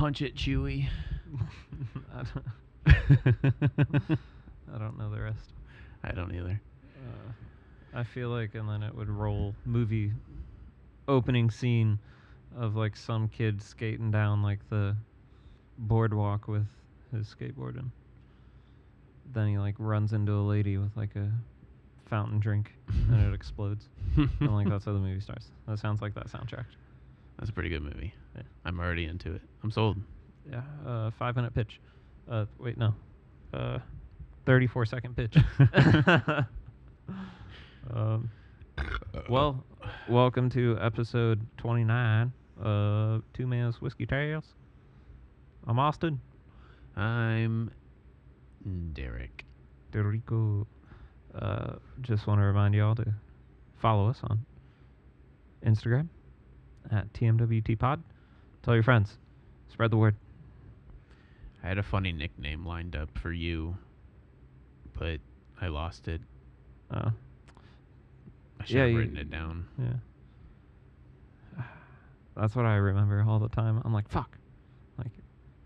Punch it, Chewie. I, don't, I don't know the rest. I don't either. Uh, I feel like, and then it would roll movie opening scene of like some kid skating down like the boardwalk with his skateboard and then he like runs into a lady with like a fountain drink and it explodes and like that's how the movie starts that sounds like that soundtrack That's a pretty good movie. Yeah. I'm already into it. I'm sold. yeah uh five minute pitch uh wait no uh 34 second pitch um well welcome to episode 29 of two man's whiskey tales i'm austin I'm Derek. Dorico. Uh, just want to remind y'all to follow us on Instagram at TMWT Pod. Tell your friends. Spread the word. I had a funny nickname lined up for you, but I lost it. Uh, I should Yeah, have you- written it down. yeah. That's what I remember all the time. I'm like, fuck. Like,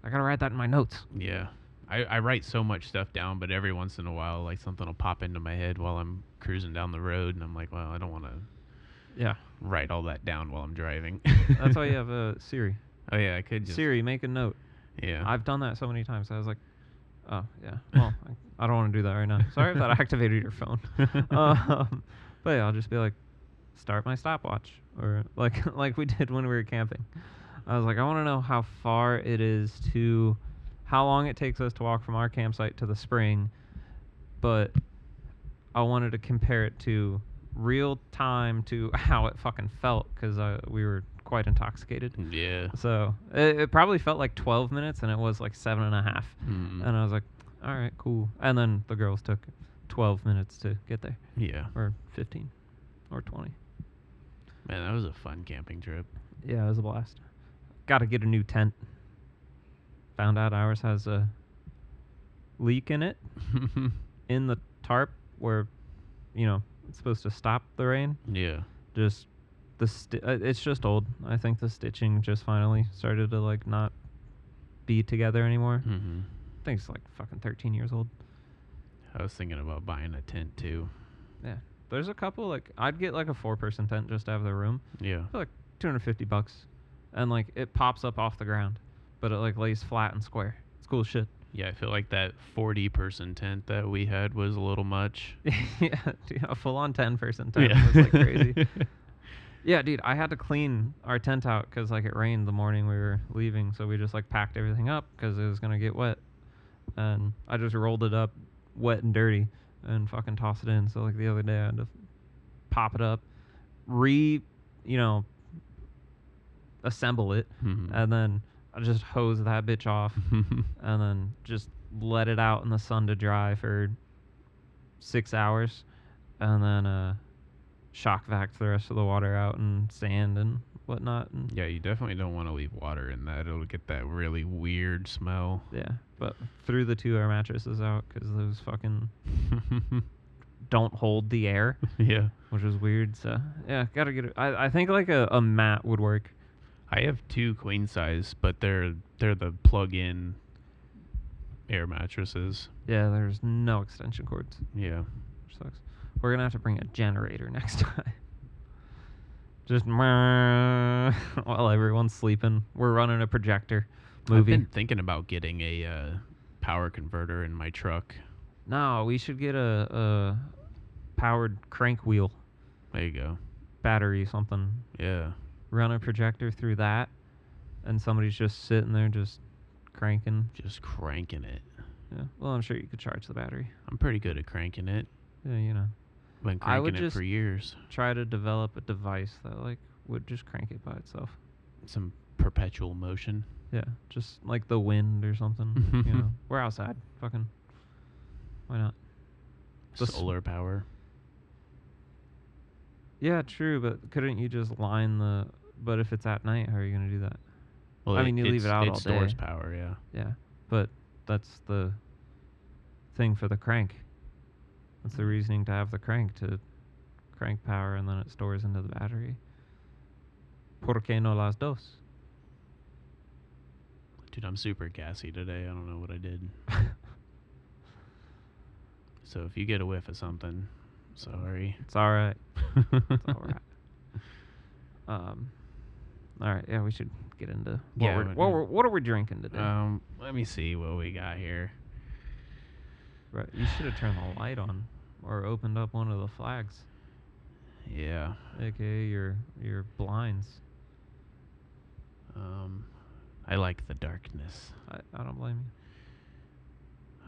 I gotta write that in my notes. Yeah. I, I write so much stuff down, but every once in a while, like something will pop into my head while I'm cruising down the road, and I'm like, well, I don't want to Yeah. Write all that down while I'm driving. That's why you have a Siri. Oh yeah, I could just. Siri, make a note. Yeah. I've done that so many times. I was like, oh yeah. Well, I, I don't want to do that right now. Sorry if that activated your phone. um, but yeah, I'll just be like, start my stopwatch, or like like we did when we were camping. I was like, I want to know how far it is to, how long it takes us to walk from our campsite to the spring, but I wanted to compare it to real time to how it fucking felt because uh, we were quite intoxicated. yeah. So it, it probably felt like 12 minutes, and it was like seven and a half. Mm. And I was like, all right, cool. And then the girls took 12 minutes to get there, yeah. or 15, or 20. Man, that was a fun camping trip. Yeah, it was a blast. Got to get a new tent. Found out ours has a leak in it in the tarp where, you know, supposed to stop the rain. yeah. Just the sti- uh, it's just old. I think the stitching just finally started to like not be together anymore. hmm I think it's like fucking 13 years old. I was thinking about buying a tent too. Yeah. There's a couple like I'd get like a four person tent just to have the room Yeah. for like 250 bucks, and like it pops up off the ground, but it like lays flat and square. It's cool shit. Yeah, I feel like that 40 person tent that we had was a little much. yeah, dude, a full on 10 person tent was like crazy. Yeah, dude, I had to clean our tent out because like it rained the morning we were leaving, so we just like packed everything up because it was gonna get wet, and I just rolled it up, wet and dirty, and fucking tossed it in. So like the other day I had to pop it up, re, you know, assemble it, Mhm. and then I just hose that bitch off, and then just let it out in the sun to dry for six hours, and then uh, Shop-Vac the rest of the water out and sand and whatnot. And yeah, you definitely don't want to leave water in that. It'll get that really weird smell. yeah, but threw the two air mattresses out because those fucking don't hold the air, yeah. which is weird. So yeah, gotta get it. I I think like a, a mat would work. I have two queen size, but they're they're the plug-in air mattresses. Yeah, there's no extension cords. Yeah. Which sucks. We're gonna have to bring a generator next time. Just while everyone's sleeping, we're running a projector I've been thinking about getting a uh, power converter in my truck. No, we should get a, a powered crank wheel, There you go. battery, something. Yeah. Run a projector through that, and somebody's just sitting there just cranking. Just cranking it. Yeah. Well, I'm sure you could charge the battery. I'm pretty good at cranking it. Yeah, you know. Been I would cranking it for years. Try to develop a device that like would just crank it by itself. Some perpetual motion. Yeah, just like the wind or something. you know, we're outside. Fucking, why not? The s- Solar power. Yeah, true. But couldn't you just line the? But if it's at night, how are you gonna do that? Well, I mean, you leave it out it all stores day. power, yeah. Yeah, but that's the thing for the crank. That's the reasoning to have the crank to crank power, and then it stores into the battery. ¿Por qué no las dos? Dude, I'm super gassy today. I don't know what I did. So if you get a whiff of something, sorry. It's all right. It's all right. Um. All right. Yeah, we should get into what Yeah, we're, but- what, we're, what are we drinking today? Um, let me see what we got here. right. You should have turned the light on or opened up one of the flags, Yeah. aka your your blinds. Um, I like the darkness. I, I don't blame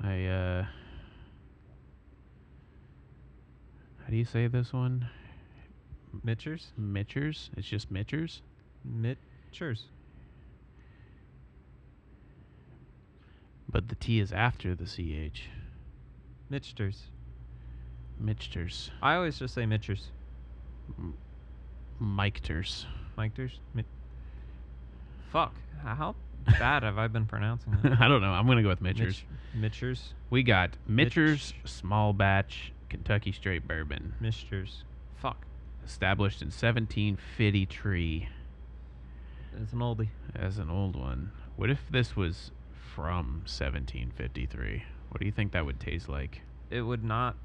you. I uh, how do you say this one? Mitchers? Mitchers. It's just Mitchers. Mitchers. But the T is after the CH. Mitchers. Mitchers. I always just say Mitchers. M-. Michters? Mit- Fuck. How bad have I been pronouncing that? I don't know. I'm gonna go with Mitchers. Mitch- Mitchers? We got Mitchers Mitch. Small Batch Kentucky Straight Bourbon, Mitchers. Fuck. established in 1753 It's an oldie. as an old one. What if this was from 1753? What do you think that would taste like? It would not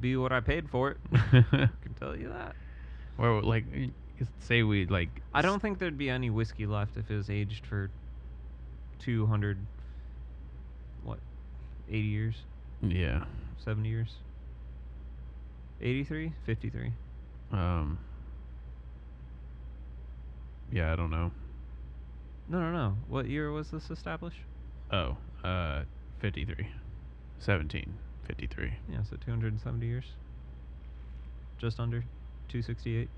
be what I paid for it. I can tell you that. or like, say we like. I don't think there'd be any whiskey left if it was aged for 200, what, 80 years? Yeah. 70 years? 83? 53. Um. Yeah, I don't know. No, no, no. What year was this established? Oh, uh, 53. 1753. Yeah, so 270 years. Just under 268.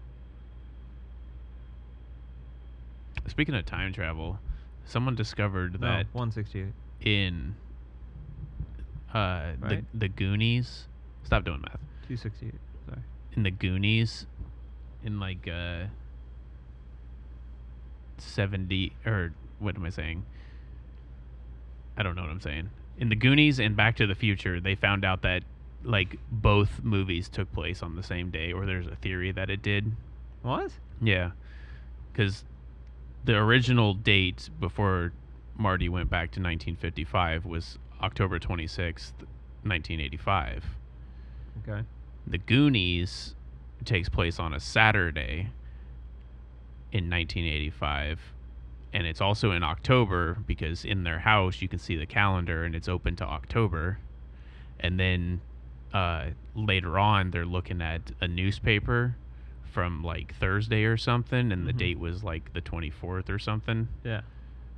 Speaking of time travel, someone discovered No, that 168. in uh Right? the the Goonies. Stop doing math. 268. Sorry. In the Goonies, in like uh seventy or what am I saying? I don't know what I'm saying. In the Goonies and Back to the Future, they found out that like both movies took place on the same day, or there's a theory that it did. What? Yeah, because the original date before Marty went back to 1955 was October 26th, 1985. Okay. The Goonies takes place on a Saturday in 1985, and it's also in October because in their house you can see the calendar and it's open to October. And then uh, later on, they're looking at a newspaper from like Thursday or something, and the Mhm. date was like the 24th or something. Yeah.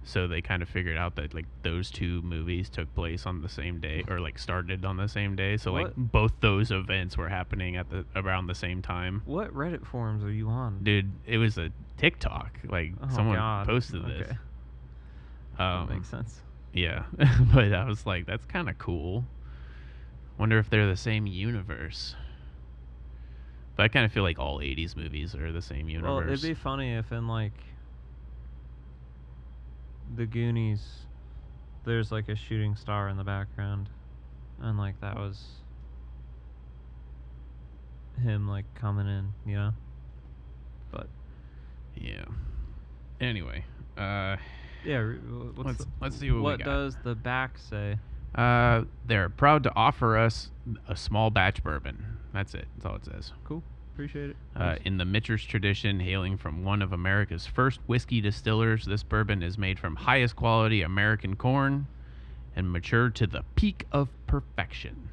So they kind of figured out that like those two movies took place on the same day or like started on the same day. So like both those events were happening at the around the same time. What Reddit forums are you on? Dude, it was a TikTok. Like Oh, someone God. posted this. Okay. Um, that makes sense. Yeah, but I was like, that's kind of cool. Wonder if they're the same universe. But I kind of feel like all '80s movies are the same universe. Well, it'd be funny if in like the Goonies, there's like a shooting star in the background, and like that was him like coming in, you know. But yeah. Anyway, uh, yeah, what's let's the- let's see what, what we got. What does the back say? Uh, they're proud to offer us a small batch bourbon. That's it. That's all it says. Cool, appreciate it. Uh, in the Mitchers tradition, hailing from one of America's first whiskey distillers, this bourbon is made from highest quality American corn and matured to the peak of perfection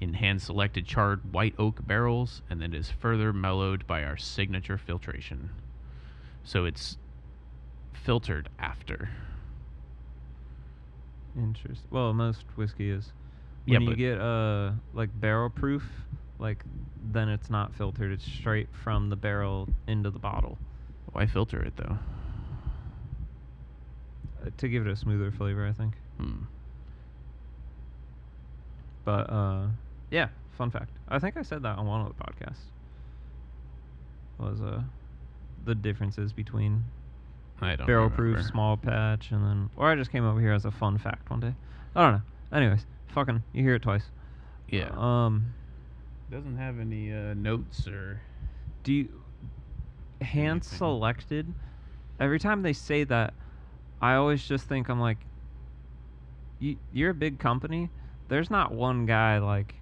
in hand selected charred white oak barrels, and then is further mellowed by our signature filtration. So it's filtered after. Interesting. Well, most whiskey is. Yeah, When you get uh like barrel proof, like then it's not filtered. It's straight from the barrel into the bottle Why filter it though? uh, to give it a smoother flavor, I think. Hmm. But uh, yeah, fun fact. I think I said that on one of the podcasts. Was uh the differences between I don't barrel proof, small batch, and then or I just came over here as a fun fact one day. I don't know. Anyways, fucking you hear it twice. Yeah. Um. Doesn't have any uh, notes or. do you hand Anything. selected every time they say that I always just think I'm like, you, you're a big company. There's not one guy like,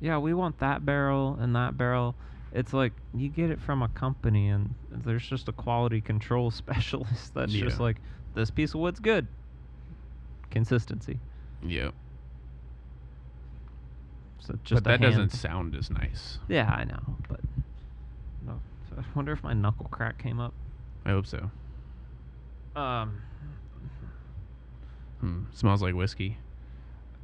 yeah, we want that barrel and that barrel. It's like you get it from a company, and there's just a quality control specialist that's just like, this piece of wood's good. Consistency. Yeah. So just but that doesn't sound as nice. Yeah, I know, but no. So I wonder if my knuckle crack came up. I hope so. Um, Hmm. Smells like whiskey.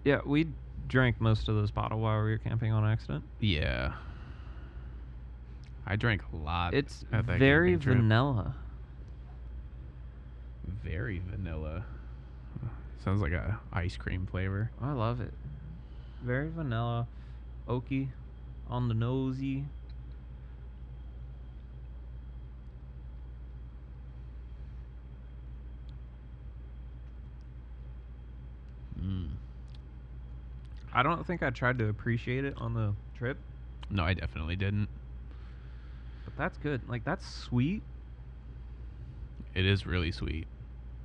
yeah, we drank most of this bottle while we were camping on accident. Yeah. I drank a lot. It's very vanilla. Very vanilla. Sounds like a ice cream flavor. I love it. Very vanilla, oaky, on the nosy. Mm. I don't think I tried to appreciate it on the trip, No, I definitely didn't. but that's good. Like that's sweet. It is really sweet.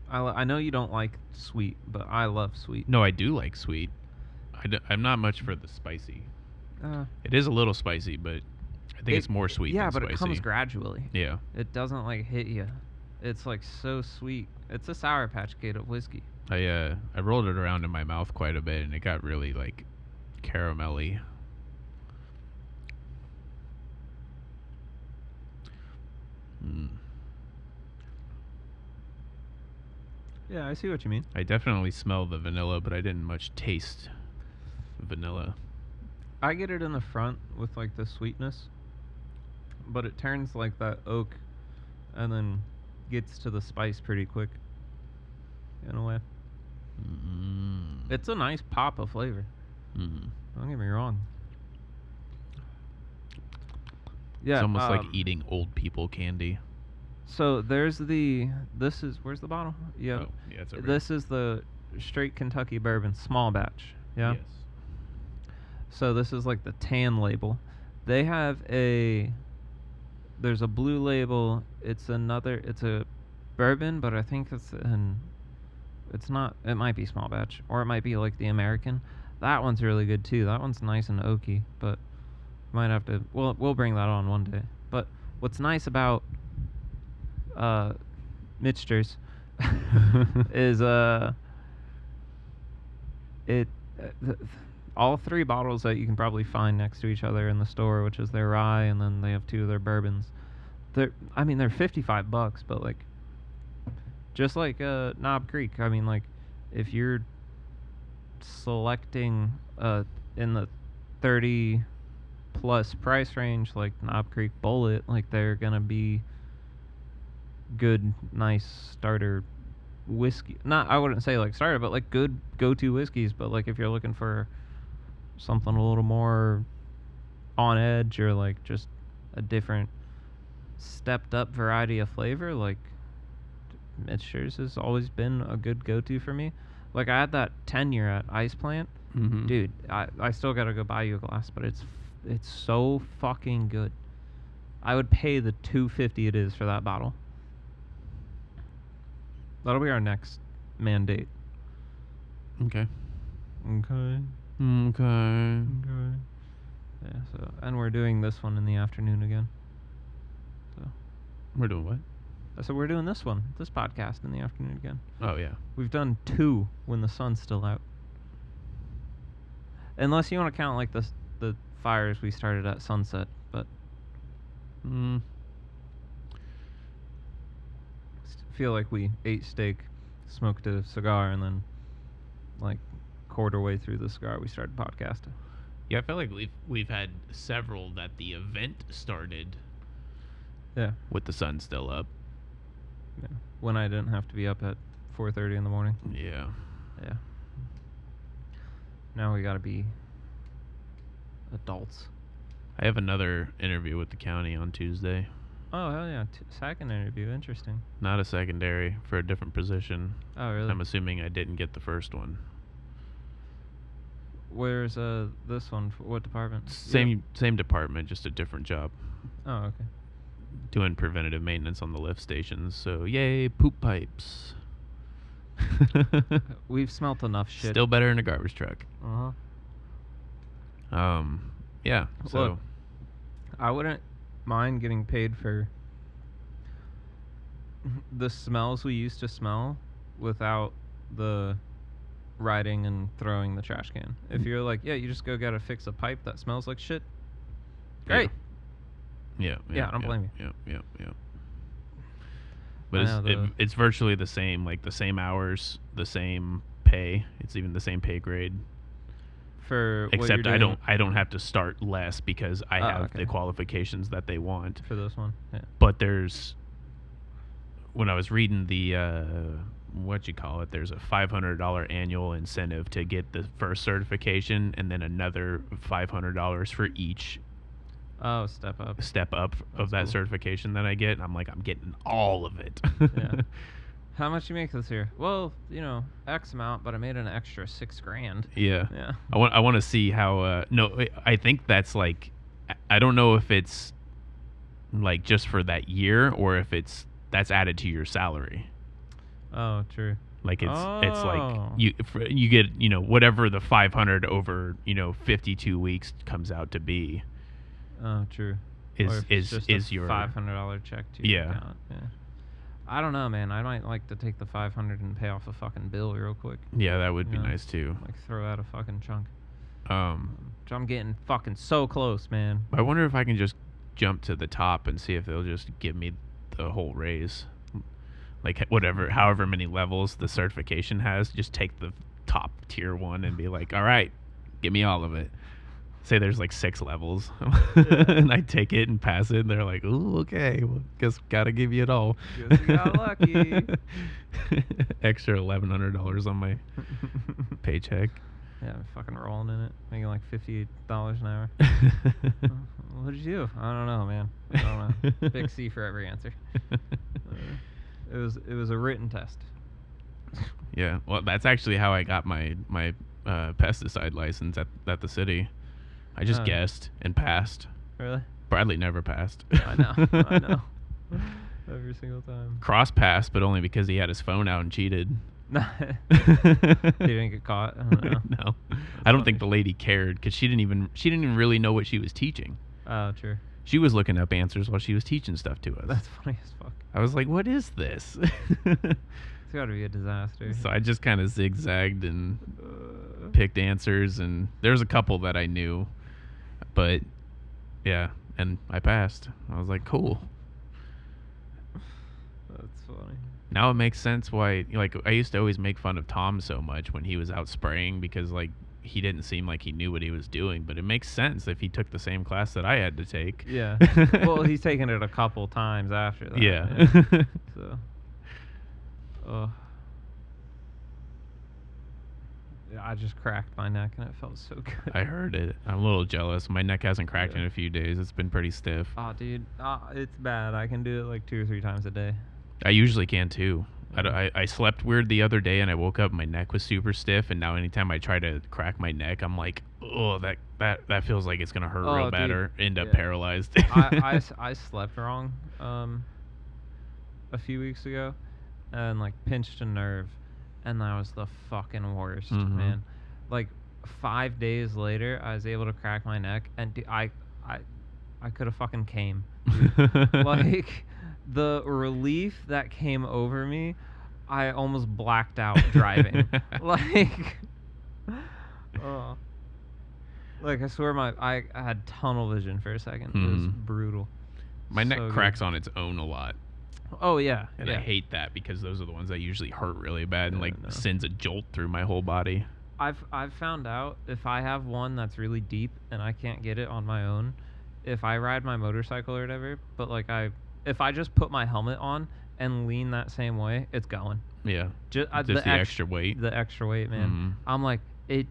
I, lo- I know you don't like sweet, but I love sweet. No, I do like sweet. I d- I'm not much for the spicy. Uh, It is a little spicy, but I think It- it's more sweet Yeah, than but spicy. it comes gradually. yeah. It doesn't like hit you. It's like so sweet. It's a sour patch kid of whiskey. I uh I rolled it around in my mouth quite a bit and it got really like caramelly. Mm. Yeah, I see what you mean. I definitely smell the vanilla, but I didn't much taste vanilla. I get it in the front with like the sweetness, but it turns like that oak, and then gets to the spice pretty quick. In a way, Mm. it's a nice pop of flavor. Mm. Don't get me wrong. Yeah, it's almost um, like eating old people candy. So there's the. This is where's the bottle? Yeah, Oh, yeah, it's over this is the straight Kentucky bourbon small batch. Yeah. Yes. So this is like the tan label. They have a there's a blue label. It's another it's a bourbon, but I think it's an it's not it might be small batch or it might be like the American. That one's really good too. That one's nice and oaky, but might have to well we'll bring that on one day. But what's nice about uh Mitchers is uh it uh, th- all three bottles that you can probably find next to each other in the store, which is their rye, and then they have two of their bourbons. They're, I mean, they're fifty-five bucks, but like, just like uh, Knob Creek. I mean, like, if you're selecting uh in the thirty plus price range, like Knob Creek Bulleit, like they're gonna be good, nice starter whiskey. Not I wouldn't say like starter, but like good go-to whiskeys. But like if you're looking for something a little more on edge or like just a different stepped up variety of flavor, like Mitchers has always been a good go-to for me. Like I had that ten year at Ice Plant, Mhm. dude. I I still gotta go buy you a glass, but it's it's so fucking good. I would pay the two fifty it is for that bottle. That'll be our next mandate. Okay. Okay. Okay. Okay. Yeah. So, and we're doing this one in the afternoon again. So, We're doing what? so we're doing this one, this podcast in the afternoon again. Oh yeah. We've done two when the sun's still out. Unless you want to count like the the fires we started at sunset, but Mm. feel like we ate steak, smoked a cigar, and then like quarter way through the cigar we started podcasting. Yeah, I feel like we've we've had several that the event started Yeah. with the sun still up. Yeah. When I didn't have to be up at 4:30 in the morning. Yeah. Yeah. Now we got to be adults. I have another interview with the county on Tuesday. Oh hell yeah! T- second interview, interesting. Not a secondary for a different position. Oh really? I'm assuming I didn't get the first one. Where's uh this one? For what department? Same same department, just a different job. Oh okay. Doing preventative maintenance on the lift stations. So yay, poop pipes. We've smelt enough shit. Still better in a garbage truck. Uh huh. Um, yeah. So Look, I wouldn't mind getting paid for the smells we used to smell without the riding and throwing the trash can. If you're like, yeah, you just go gotta fix a pipe that smells like shit. Yeah. Great. yeah, Yeah, I don't blame you. Yeah, yeah, yeah. But it's know it, it's virtually the same, like the same hours, the same pay. It's even the same pay grade. For Except I don't I don't have to start less because I Oh, have okay. the qualifications that they want. for this one. Yeah. But there's when I was reading the uh, what you call it, there's a five hundred dollar annual incentive to get the first certification, and then another five hundred dollars for each Oh, step up. step up of That's that cool. certification that I get. And I'm like, I'm getting all of it. Yeah. How much you make this year? Well, you know, X amount, but I made an extra six grand. yeah. Yeah. I want I want to see how uh no I think that's like I don't know if it's like just for that year or if it's that's added to your salary. Oh, true. Like it's it's like Oh. you you get you know whatever the 500 over you know 52 weeks comes out to be Oh, true. is is is your five hundred dollar check to your Yeah. account. Yeah. I don't know, man. I might like to take the five hundred and pay off a fucking bill real quick. yeah that would be Yeah. nice too. Like throw out a fucking chunk. Um Which I'm getting fucking so close, man. I wonder if I can just jump to the top and see if they'll just give me the whole raise. Like whatever, however many levels the certification has, just take the top tier one and be like, "All right, give me all of it." Say there's like six levels, and I take it and pass it, and they're like, "Ooh, okay, well, guess gotta give you it all." Guess you got lucky. Extra eleven hundred dollars on my paycheck. Yeah, I'm fucking rolling in it, making like fifty dollars an hour. Uh, What'd you do? I don't know, man. I don't know. Big C for every answer. It was it was a written test. Yeah, well, that's actually how I got my my uh, pesticide license at at the city. I just Oh. guessed and passed. Really? Bradley never passed. I know. I know. Every single time. Cross passed, but only because he had his phone out and cheated. No. he didn't get caught. I don't know. no, I don't funny. think the lady cared because she didn't even she didn't even really know what she was teaching. Oh, true. She was looking up answers while she was teaching stuff to us. That's funny as fuck. I was like, "What is this?" It's got to be a disaster. so I just kind of zigzagged and Uh, picked answers, and there's a couple that I knew, but yeah, and I passed. I was like, cool. That's funny. Now it makes sense why, like, I used to always make fun of Tom so much when he was out spraying because, like, he didn't seem like he knew what he was doing. But it makes sense if he took the same class that I had to take. Yeah. well, he's taken it a couple times after that. Yeah. So. Uh, yeah, I just cracked my neck and it felt so good. I heard it. I'm a little jealous. My neck hasn't cracked Yeah. in a few days. It's been pretty stiff. Oh, dude, uh, it's bad. I can do it like two or three times a day. I usually can too. I, I- I slept weird the other day and I woke up, and my neck was super stiff. And now anytime I try to crack my neck, I'm like, oh, that, that, that feels like it's going to hurt Oh, real bad dude. or end up Yeah. paralyzed. I slept wrong um, a few weeks ago and like pinched a nerve, and that was the fucking worst, Mhm. man. Like five days later, I was able to crack my neck, and d- I I I could have fucking came. like the relief that came over me, I almost blacked out driving. like, oh. Like I swear, my I, I had tunnel vision for a second. It was Mhm. brutal. my neck So good. cracks on its own a lot. Oh yeah, And yeah. I hate that because those are the ones that usually hurt really bad and like sends a jolt through my whole body. I've I've found out if I have one that's really deep and I can't get it on my own, if I ride my motorcycle or whatever, but like I if I just put my helmet on and lean that same way, it's going. Yeah. Just, uh, Just the, ex- extra weight. The extra weight, man. Mhm. I'm like it.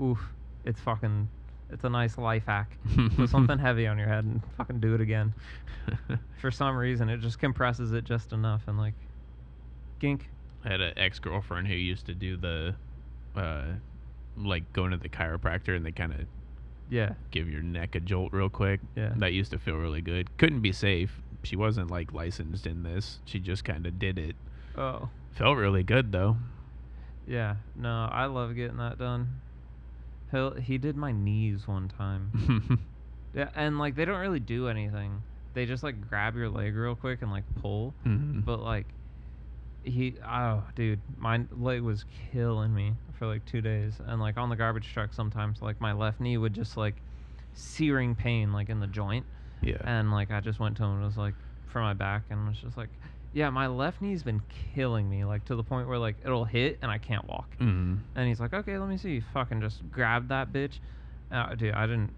Oof, it's fucking. It's a nice life hack. Put something heavy on your head and fucking do it again. For some reason, it just compresses it just enough and like, gink. I had an ex girlfriend who used to do the, uh, like going to the chiropractor and they kind of Yeah. give your neck a jolt real quick. Yeah. That used to feel really good. Couldn't be safe. She wasn't like licensed in this. She just kind of did it. Oh. Felt really good though. Yeah, no, I love getting that done. He he did my knees one time. Yeah, and like they don't really do anything. They just like grab your leg real quick and like pull. Mhm. But like he oh dude, my leg was killing me for like 2 days and like on the garbage truck sometimes like my left knee would just like searing pain like in the joint yeah. and like I just went to him and was like for my back and was just like yeah, my left knee's been killing me like to the point where like it'll hit and I can't walk. Mhm. And he's like, okay, let me see. Fucking just grab that bitch. Uh, dude, I didn't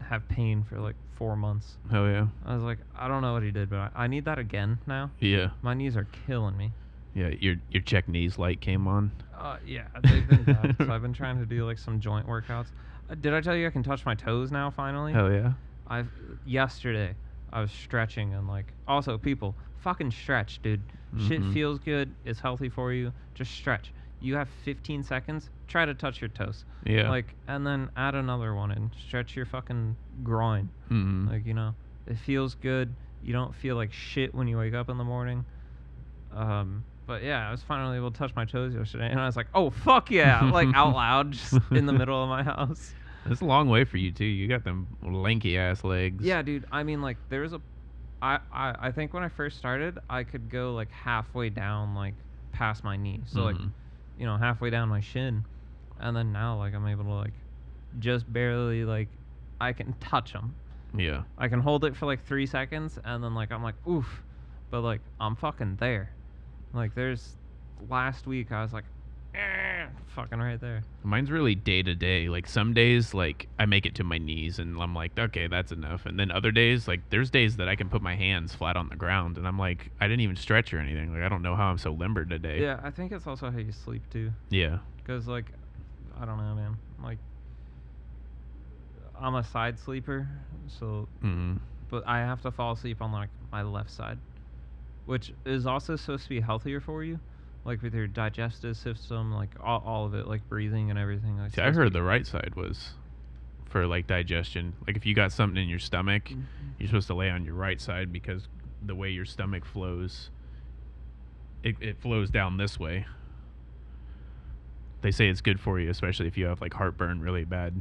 have pain for like four months. Hell yeah. I was like, I don't know what he did, but I, I need that again now. Yeah. My knees are killing me. Yeah. Your your check knees light came on. Uh, yeah, they've been bad. so I've been trying to do like some joint workouts. Uh, did I tell you I can touch my toes now finally? Hell yeah. I've yesterday I was stretching and like also people fucking stretch, dude. Shit Mhm. feels good. It's healthy for you. Just stretch. You have 15 seconds. Try to touch your toes. Yeah. Like, and then add another one and stretch your fucking groin. Mhm. Like, you know, it feels good. You don't feel like shit when you wake up in the morning. Um, but yeah, I was finally able to touch my toes yesterday, and I was like, oh fuck yeah, like out loud, just in the middle of my house. It's a long way for you too. You got them lanky ass legs. Yeah, dude. I mean, like, there's a, I, I, I think when I first started, I could go like halfway down, like past my knee, so like, Mhm. you know, halfway down my shin, and then now like I'm able to like, just barely like, I can touch them. Yeah. I can hold it for like three seconds, and then like I'm like oof, but like I'm fucking there. Like there's, last week I was like, eh, fucking right there. Mine's really day to day. Like some days, like I make it to my knees, and I'm like, okay, that's enough. And then other days, like there's days that I can put my hands flat on the ground, and I'm like, I didn't even stretch or anything. Like I don't know how I'm so limber today. Yeah, I think it's also how you sleep too. Yeah. Cause like, I don't know, man. Like, I'm a side sleeper, so Mm-hmm. but I have to fall asleep on like my left side, which is also supposed to be healthier for you, like with your digestive system, like all, all of it, like breathing and everything. Like See, I heard the right side was for like digestion. Like if you got something in your stomach, Mm-hmm. you're supposed to lay on your right side because the way your stomach flows, it, it flows down this way. They say it's good for you, especially if you have like heartburn really bad.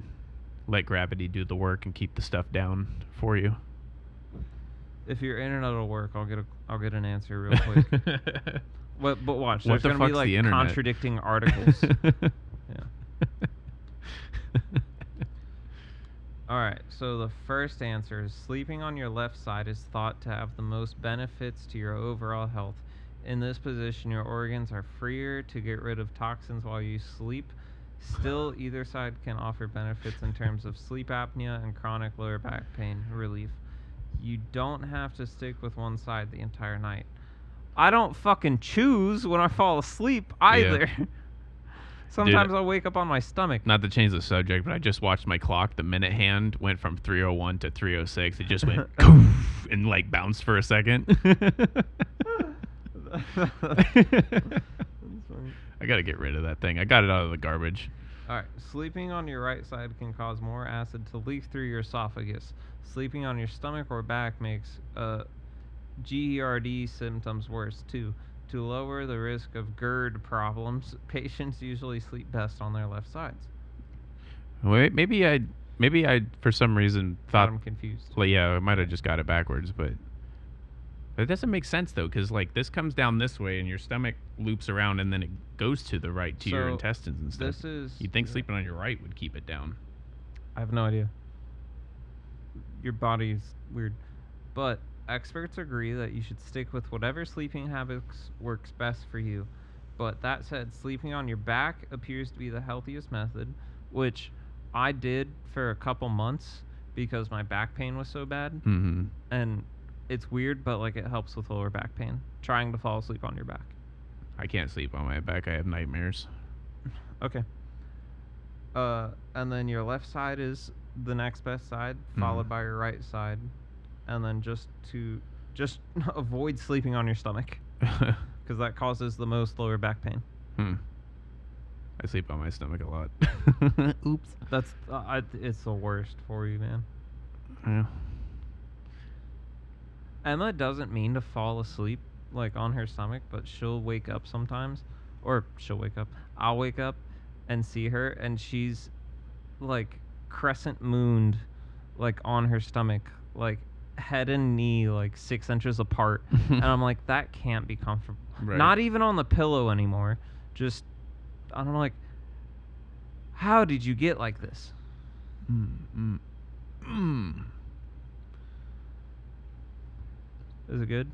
Let gravity do the work and keep the stuff down for you. If you're in and out of work, I'll get a I'll get an answer real quick. but but watch, What there's the gonna be like the contradicting articles. All right, so the first answer is sleeping on your left side is thought to have the most benefits to your overall health. In this position, your organs are freer to get rid of toxins while you sleep. Still, either side can offer benefits in terms of sleep apnea and chronic lower back pain relief. You don't have to stick with one side the entire night. I don't fucking choose when I fall asleep either. Sometimes I'll wake up on my stomach. Not to change the subject, but I just watched my clock. The minute hand went from 301 to 306. It just went and like bounced for a second. I got to get rid of that thing. I got it out of the garbage. All right, sleeping on your right side can cause more acid to leak through your esophagus. Sleeping on your stomach or back makes uh, GERD symptoms worse too. To lower the risk of GERD problems, patients usually sleep best on their left sides. Wait, maybe I, maybe I, for some reason thought, I'm confused. well, yeah, I might have just got it backwards, but it doesn't make sense though, because like this comes down this way and your stomach loops around and then it goes to the right to your intestines and stuff. This is. You'd think sleeping on your right would keep it down. I have no idea. Your body's weird. But experts agree that you should stick with whatever sleeping habits works best for you. But that said, sleeping on your back appears to be the healthiest method, which I did for a couple months because my back pain was so bad. Mm-hmm. And it's weird, but like it helps with lower back pain. Trying to fall asleep on your back. I can't sleep on my back. I have nightmares. Okay. Uh, and then your left side is the next best side, followed Mhm. by your right side, and then just to just avoid sleeping on your stomach because that causes the most lower back pain. hmm. I sleep on my stomach a lot. Oops. That's uh, I, it's the worst for you, man. Yeah. Emma doesn't mean to fall asleep, like on her stomach, but she'll wake up sometimes, or she'll wake up. I'll wake up and see her, and she's like crescent mooned, like on her stomach, like head and knee like six inches apart, and I'm like, that can't be comfortable. Right. Not even on the pillow anymore. Just I don't know, like, how did you get like this? Mm, mm, mm. Is it good?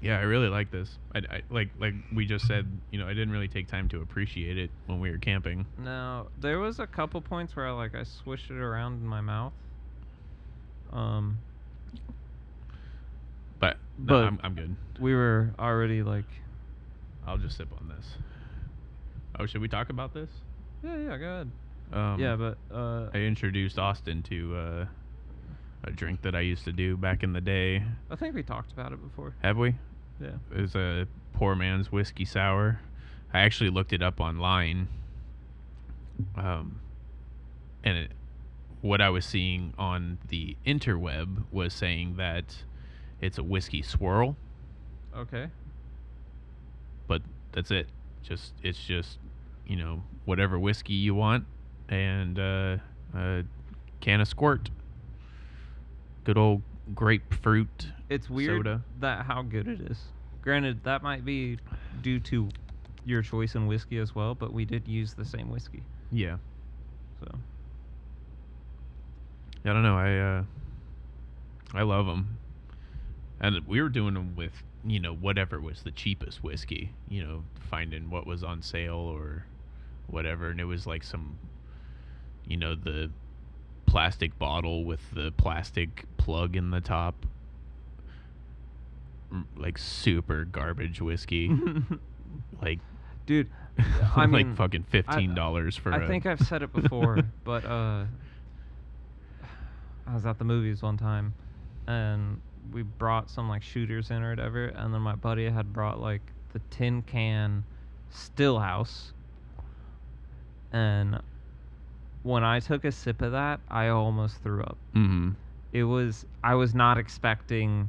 Yeah, I really like this. I, I like like we just said. You know, I didn't really take time to appreciate it when we were camping. No, there was a couple points where I like I swished it around in my mouth. Um, But, no, But- I'm I'm good. we were already like, I'll just sip on this. Oh, should we talk about this? yeah, yeah, go ahead. Um, yeah, but uh, I introduced Austin to uh, a drink that I used to do back in the day. I think we talked about it before. Have we? Yeah. It was a poor man's whiskey sour. I actually looked it up online. Um, and it, what I was seeing on the interweb was saying that it's a whiskey swirl, Okay. but that's it. Just it's just you know whatever whiskey you want and uh, a can of squirt. Good old grapefruit. It's weird Soda. that how good it is. Granted, that might be due to your choice in whiskey as well, but we did use the same whiskey, Yeah. so I don't know. I uh, I love them, and we were doing them with you know whatever was the cheapest whiskey. You know, finding what was on sale or whatever, and it was like some, you know, the plastic bottle with the plastic plug in the top, Mm, like super garbage whiskey, like dude, I mean, like fucking fifteen dollars for. I a- think I've said it before, but uh, I was at the movies one time, and we brought some like shooters in or whatever, and then my buddy had brought like the tin can Stillhouse, and when I took a sip of that, I almost threw up. Mhm. It was I was not expecting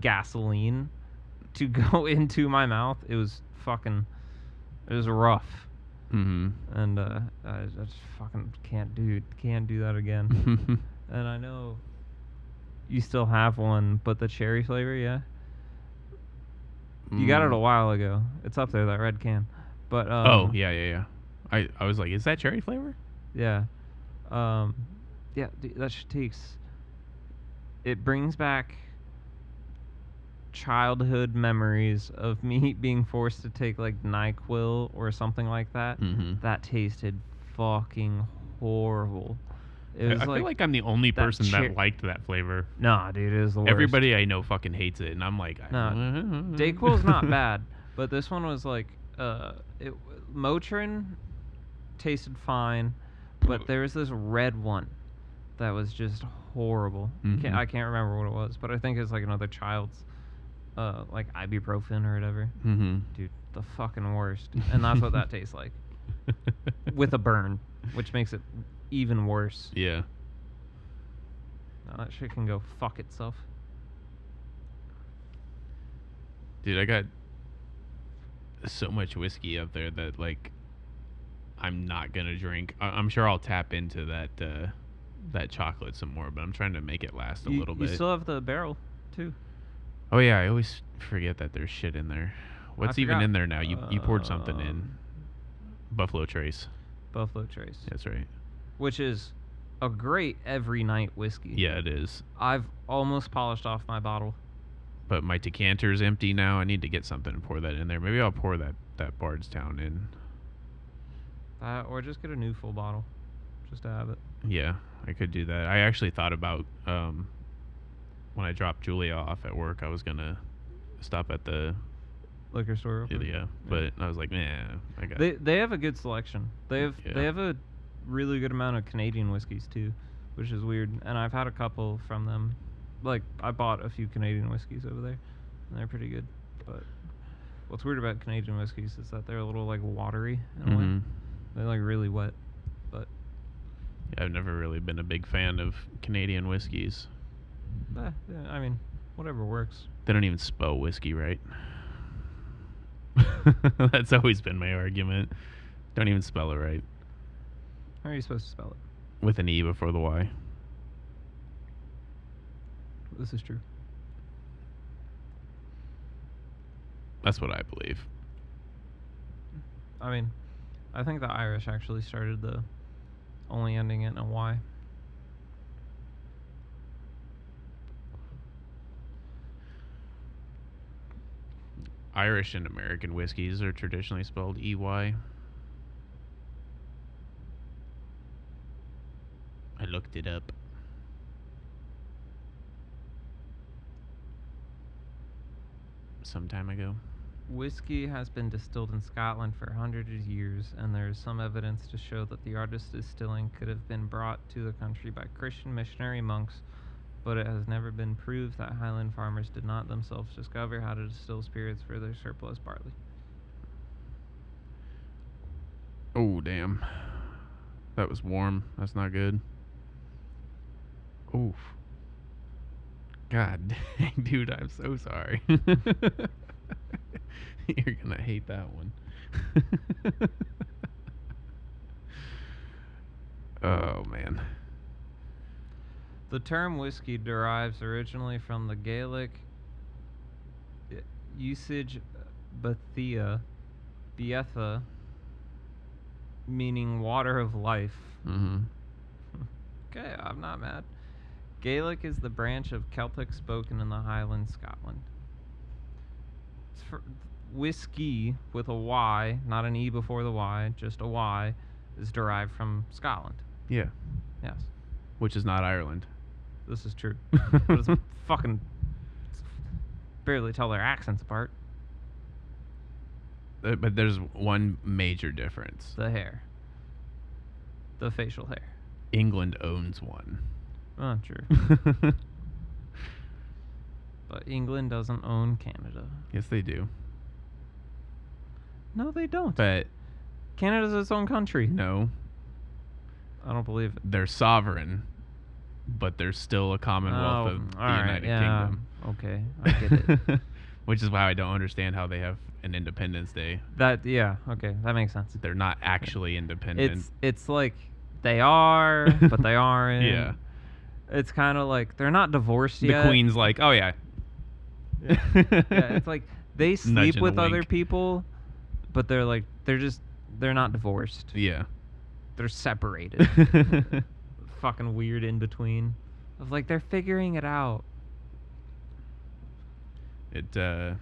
gasoline to go into my mouth. It was fucking it was rough. Mhm. And uh I, I just fucking can't do can't do that again. and I know you still have one, but the cherry flavor, yeah. You got it a Mm. while ago. It's up there, that red can. But um, oh yeah, yeah, yeah. I I was like, is that cherry flavor? Yeah. Um, yeah, dude, that shit takes. It brings back childhood memories of me being forced to take like NyQuil or something like that. Mm-hmm. That tasted fucking horrible. It I, was I like, feel like I'm the only that person that liked that flavor. nah, dude, it was the worst. Everybody I know fucking hates it, and I'm like, No, Dayquil's not bad, but this one was like, uh, it, Motrin tasted fine, but there was this red one that was just horrible. Mhm. Can't, I can't remember what it was, but I think it's like another child's, uh, like ibuprofen or whatever. Mm-hmm. Dude, the fucking worst. And that's what that tastes like, with a burn, which makes it even worse. yeah. Now that shit can go fuck itself. Dude, I got so much whiskey up there that like I'm not gonna drink. I- I'm sure I'll tap into that uh, that chocolate some more, but I'm trying to make it last a you, little bit. you still have the barrel, too. oh yeah, I always forget that there's shit in there. What's even in there now? You you poured something in. Um, Buffalo Trace. Buffalo Trace. That's right. Which is a great every night whiskey. Yeah, it is. I've almost polished off my bottle. But my decanter's empty now. I need to get something and pour that in there. Maybe I'll pour that that Bardstown in. Uh, or just get a new full bottle, just to have it. Yeah, I could do that. I actually thought about um, when I dropped Julia off at work, I was gonna stop at the Liquor store. quick. yeah, but I was like, nah, I got. They they have a good selection. They have Yeah. they have a really good amount of Canadian whiskeys too, which is weird. And I've had a couple from them. Like I bought a few Canadian whiskeys over there, and they're pretty good. But what's weird about Canadian whiskeys is that they're a little like watery in a way. Mhm. They're like really wet. But Yeah, I've never really been a big fan of Canadian whiskeys. eh, yeah, I mean, Whatever works. They don't even spell whiskey right. That's always been my argument. Don't even spell it right. How are you supposed to spell it? With an E before the Y. This is true. That's what I believe. I mean, I think the Irish actually started the only ending it in a Y. Irish and American whiskeys are traditionally spelled EY. Looked it up. Some time ago. Whiskey has been distilled in Scotland for hundreds of years, and there is some evidence to show that the artist's distilling could have been brought to the country by Christian missionary monks, but it has never been proved that Highland farmers did not themselves discover how to distill spirits for their surplus barley. Oh, damn. That was warm. That's not good. Oof. God dang, dude, I'm so sorry. You're gonna hate that one. oh, man. The term whiskey derives originally from the Gaelic uh, usage Bethia, Bietha, meaning water of life. Mm-hmm. Okay, I'm not mad. Gaelic is the branch of Celtic spoken in the Highlands, Scotland. It's for whiskey with a Y, not an E before the Y, just a Y, is derived from Scotland. Yeah. Yes, Which is not Ireland. this is true. but it's fucking barely tell their accents apart. Uh, But there's one major difference. The hair, the facial hair. England owns one. Oh, true. but England doesn't own Canada. yes, they do. No, they don't. But Canada's its own country. no, I don't believe it. they're sovereign, but they're still a commonwealth Oh, of the United yeah, Kingdom. Okay, I get it. Which is why I don't understand how they have an Independence Day. that yeah, okay, that makes sense. They're not actually independent. It's it's like they are, but they aren't. yeah. It's kind of like they're not divorced The yet. The queen's like, oh yeah. Yeah. yeah, it's like they sleep Nudge and a with other wink. people, but they're like they're just they're not divorced. Yeah. They're separated. Fucking weird in between. Of like they're figuring it out. it uh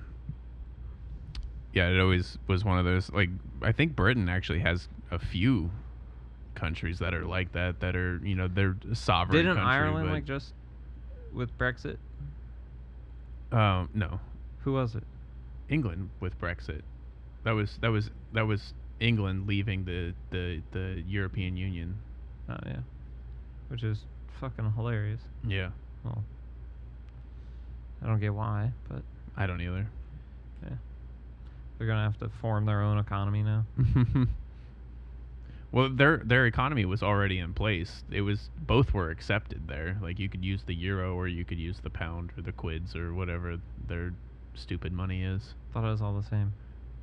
yeah it always was one of those like i think britain actually has a few countries that are like that that are you know they're sovereign Didn't country, Ireland like just with Brexit? um no Who was it? england with brexit that was that was that was england leaving the the the european union Oh yeah, which is fucking hilarious. yeah Well, I don't get why, but i don't either yeah, they're gonna have to form their own economy now. well their their economy was already in place it was both were accepted there like you could use the euro or you could use the pound or the quids or whatever their stupid money is Thought it was all the same.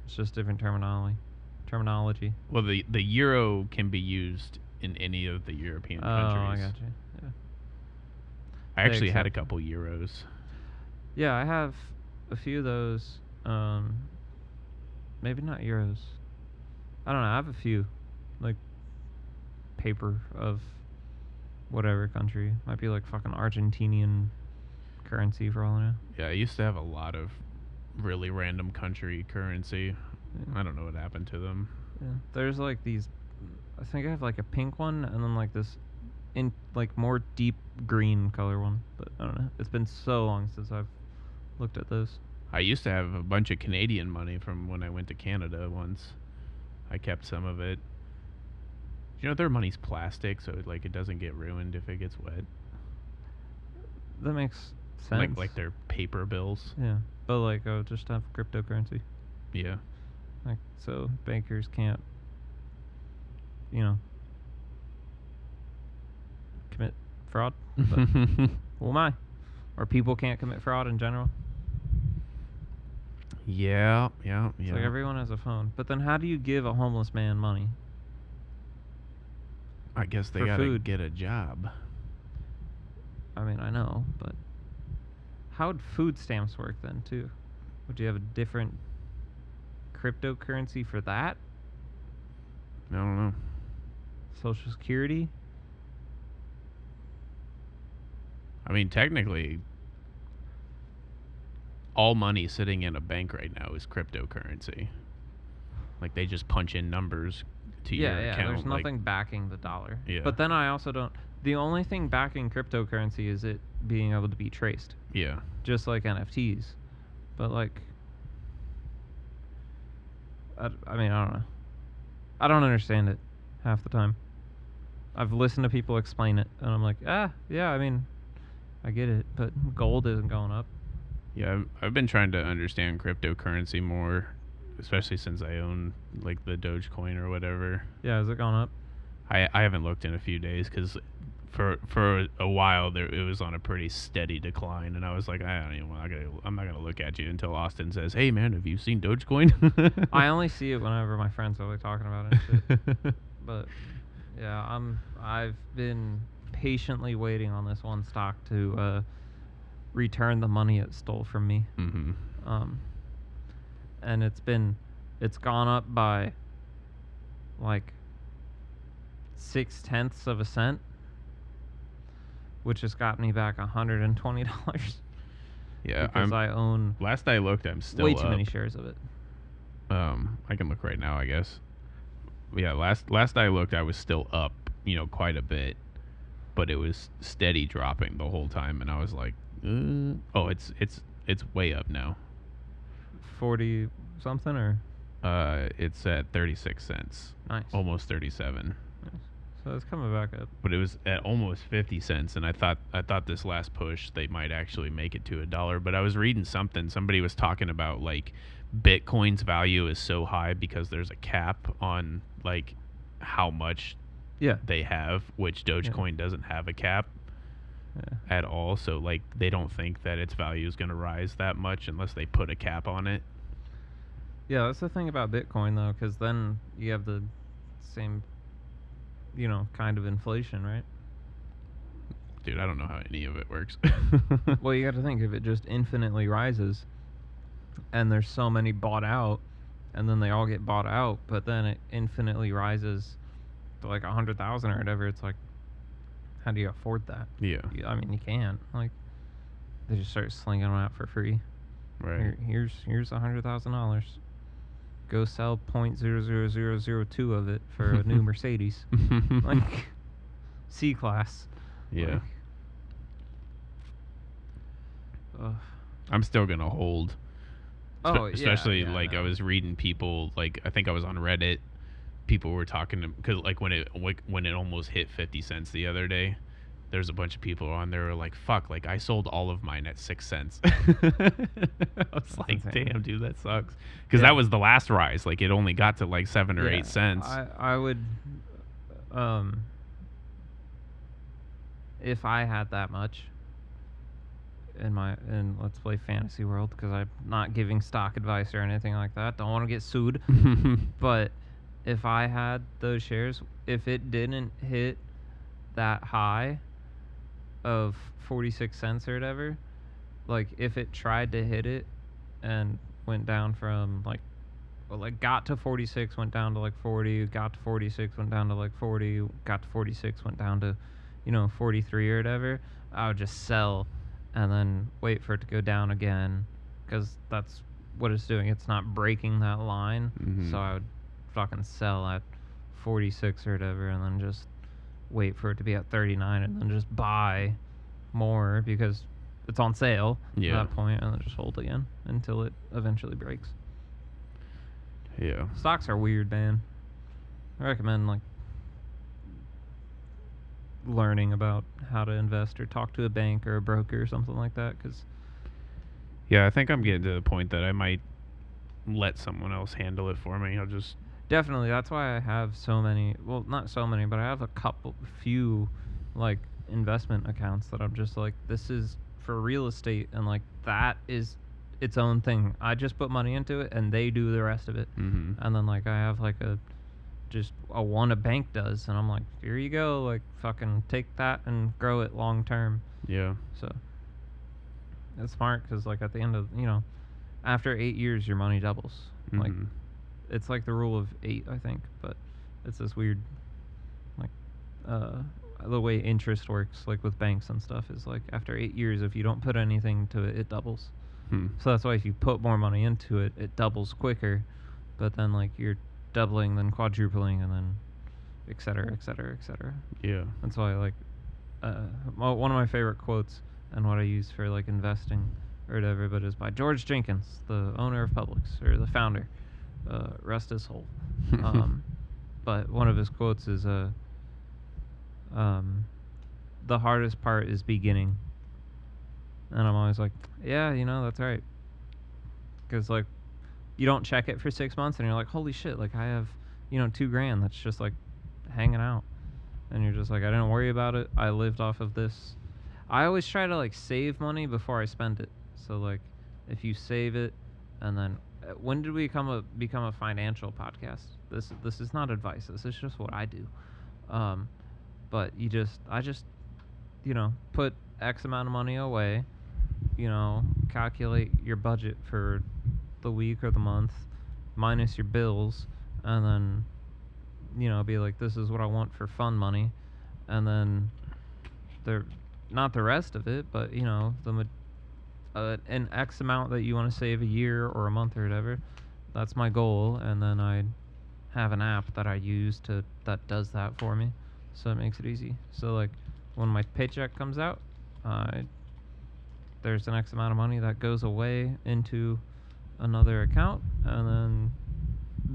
It's just different terminology. Terminology. well the the euro can be used in any of the european Oh, I countries got you. Yeah. i They actually had a couple euros Yeah, I have a few of those. Um, maybe not euros. I don't know. I have a few, like paper of whatever country. Might be like fucking Argentinian currency for all I know. yeah i used to have a lot of really random country currency Yeah. i don't know what happened to them Yeah. There's like these. I think I have like a pink one, and then like this, in like more deep green color one. But I don't know. It's been so long since I've looked at those. I used to have a bunch of Canadian money from when I went to Canada once. I kept some of it. You know, their money's plastic, so it, like it doesn't get ruined if it gets wet. That makes sense. Like like their paper bills. Yeah, but like oh, just have cryptocurrency. Yeah. Like so, bankers can't, you know, commit fraud. But who am I? or people can't commit fraud in general. Yeah, yeah, It's yeah. like everyone has a phone. But then how do you give a homeless man money? I guess they for gotta food. get a job. I mean, I know, but how would food stamps work then too? Would you have a different cryptocurrency for that? I don't know. Social Security? I mean, technically, all money sitting in a bank right now is cryptocurrency. Like they just punch in numbers to yeah, your yeah. account. There's like- nothing backing the dollar. Yeah. But then I also don't. The only thing backing cryptocurrency is it being able to be traced, yeah, just like NFTs. But like, I, I mean, I don't know. I don't understand it half the time. I've listened to people explain it, and I'm like, ah, yeah. I mean, I get it, but gold isn't going up. yeah. I've, I've been trying to understand cryptocurrency more, especially since I own like the Dogecoin or whatever. Yeah, has it gone up? I I haven't looked in a few days because for for a while there it was on a pretty steady decline, and I was like, I don't even. Not gonna I'm not gonna look at you until Austin says, Hey man, have you seen Dogecoin? I only see it whenever my friends are like talking about it. But yeah, I'm I've been patiently waiting on this one stock to uh, return the money it stole from me. hmm Um, and it's been it's gone up by like six tenths of a cent, which has got me back hundred and twenty dollars Yeah, because I'm. I own last I looked, I'm still way too up. many shares of it. Um, I can look right now, I guess. Yeah, last last I looked, I was still up, you know, quite a bit, but it was steady dropping the whole time, and I was like, uh, oh, it's it's it's way up now. Forty something or Uh, it's at 36 cents, nice. almost 37, Nice. So it's coming back up. but it was at almost 50 cents, and I thought I thought this last push they might actually make it to a dollar. But I was reading something, somebody was talking about like Bitcoin's value is so high because there's a cap on like how much Yeah. they have, which Dogecoin doesn't have a cap Yeah. at all. So like they don't think that its value is going to rise that much unless they put a cap on it. Yeah, that's the thing about Bitcoin though, because then you have the same, you know, kind of inflation, right? Dude, I don't know how any of it works. well, you got to think if it just infinitely rises, and there's so many bought out, and then they all get bought out, but then it infinitely rises to like a hundred thousand or whatever. It's like, how do you afford that? yeah, You- I mean, you can't. Like, they just start slinging them out for free. right. Here, here's here's a hundred thousand dollars. Go sell point zero zero zero zero two of it for a new Mercedes, like C class. yeah. Like, ugh. I'm still going to hold. Oh, yeah, especially yeah, like I was reading people like I think I was on Reddit. People were talking because like when it like, when it almost hit fifty cents the other day, there's a bunch of people on there were like, "Fuck!" Like I sold all of mine at six cents. I was like, insane. "Damn, dude, that sucks." Because Yeah. that was the last rise. Like it only got to like seven or Yeah, eight cents. I, I would, um, if I had that much in my in let's play fantasy world because I'm not giving stock advice or anything like that. Don't want to get sued. But if I had those shares, if it didn't hit that high of 46 cents or whatever, like if it tried to hit it and went down from like well, like got to 46 went down to like 40 got to 46 went down to like 40 got to 46 went down to you know 43 or whatever i would just sell and then wait for it to go down again because that's what it's doing it's not breaking that line Mhm. so i would fucking sell at 46 or whatever and then just wait for it to be at 39 and then just buy more because it's on sale Yeah. at that point and then just hold again until it eventually breaks yeah. Stocks are weird, man. I recommend like learning about how to invest or talk to a bank or a broker or something like that because Yeah, I think I'm getting to the point that I might let someone else handle it for me. I'll just definitely that's why I have so many well not so many but I have a couple few like investment accounts that I'm just like this is for real estate and like that is its own thing. I just put money into it and they do the rest of it. Mm-hmm. And then like I have like a just a one a bank does and I'm like, here you go, like fucking take that and grow it long term. Yeah. So it's smart because like at the end of you know, after eight years your money doubles. Like Mhm. It's like the rule of eight, I think, but it's this weird, like, uh, the way interest works, like with banks and stuff, is like after eight years, if you don't put anything to it, it doubles. Hmm. So that's why if you put more money into it, it doubles quicker, but then like you're doubling, then quadrupling, and then et cetera, et cetera, et cetera. Yeah. That's why like, uh, one of my favorite quotes and what I use for like investing or whatever, but is by George Jenkins, the owner of Publix or the founder. Uh, rest his soul. um, but one of his quotes is uh, um, the hardest part is beginning. And I'm always like, yeah, you know, that's right. Because like, you don't check it for six months, and you're like, holy shit, like I have, you know, two grand that's just like hanging out, and you're just like, I didn't worry about it. I lived off of this. I always try to like save money before I spend it. So like, if you save it, and then when did we become a become a financial podcast? This this is not advice. This is just what I do. Um, but you just I just you know put X amount of money away. You know, calculate your budget for the week or the month, minus your bills, and then you know be like, this is what I want for fun money, and then the not the rest of it, but you know the uh, an X amount that you want to save a year or a month or whatever. That's my goal, and then I have an app that I use to that does that for me, so it makes it easy. So like when my paycheck comes out, I there's an X amount of money that goes away into another account, and then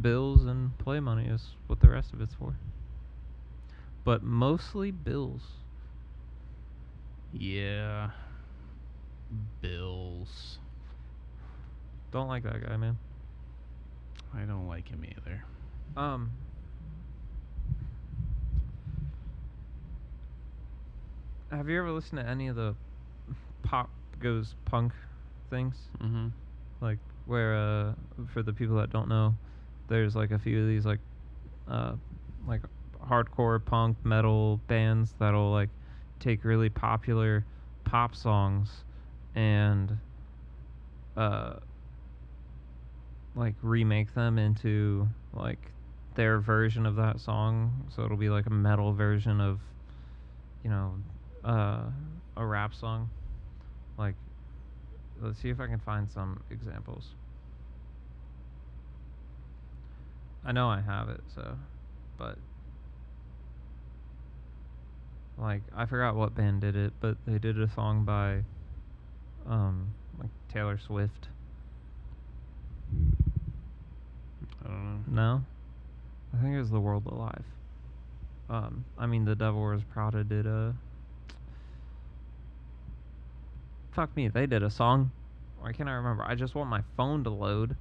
bills and play money is what the rest of it's for. But mostly bills. Yeah. Bills. Don't like that guy, man. I don't like him either. Um. Have you ever listened to any of the pop goes punk things? Mm-hmm. Like where uh for the people that don't know, there's like a few of these like uh like hardcore punk metal bands that'll like take really popular pop songs and uh like remake them into like their version of that song. So it'll be like a metal version of you know uh a rap song. Like let's see if i can find some examples. I know i have it so but like i forgot what band did it but they did a song by um like taylor swift I don't know. No, I think it was The Word Alive. Um, I mean, The Devil Wears Prada did a. Fuck me, they did a song. Why can't I remember? I just want my phone to load,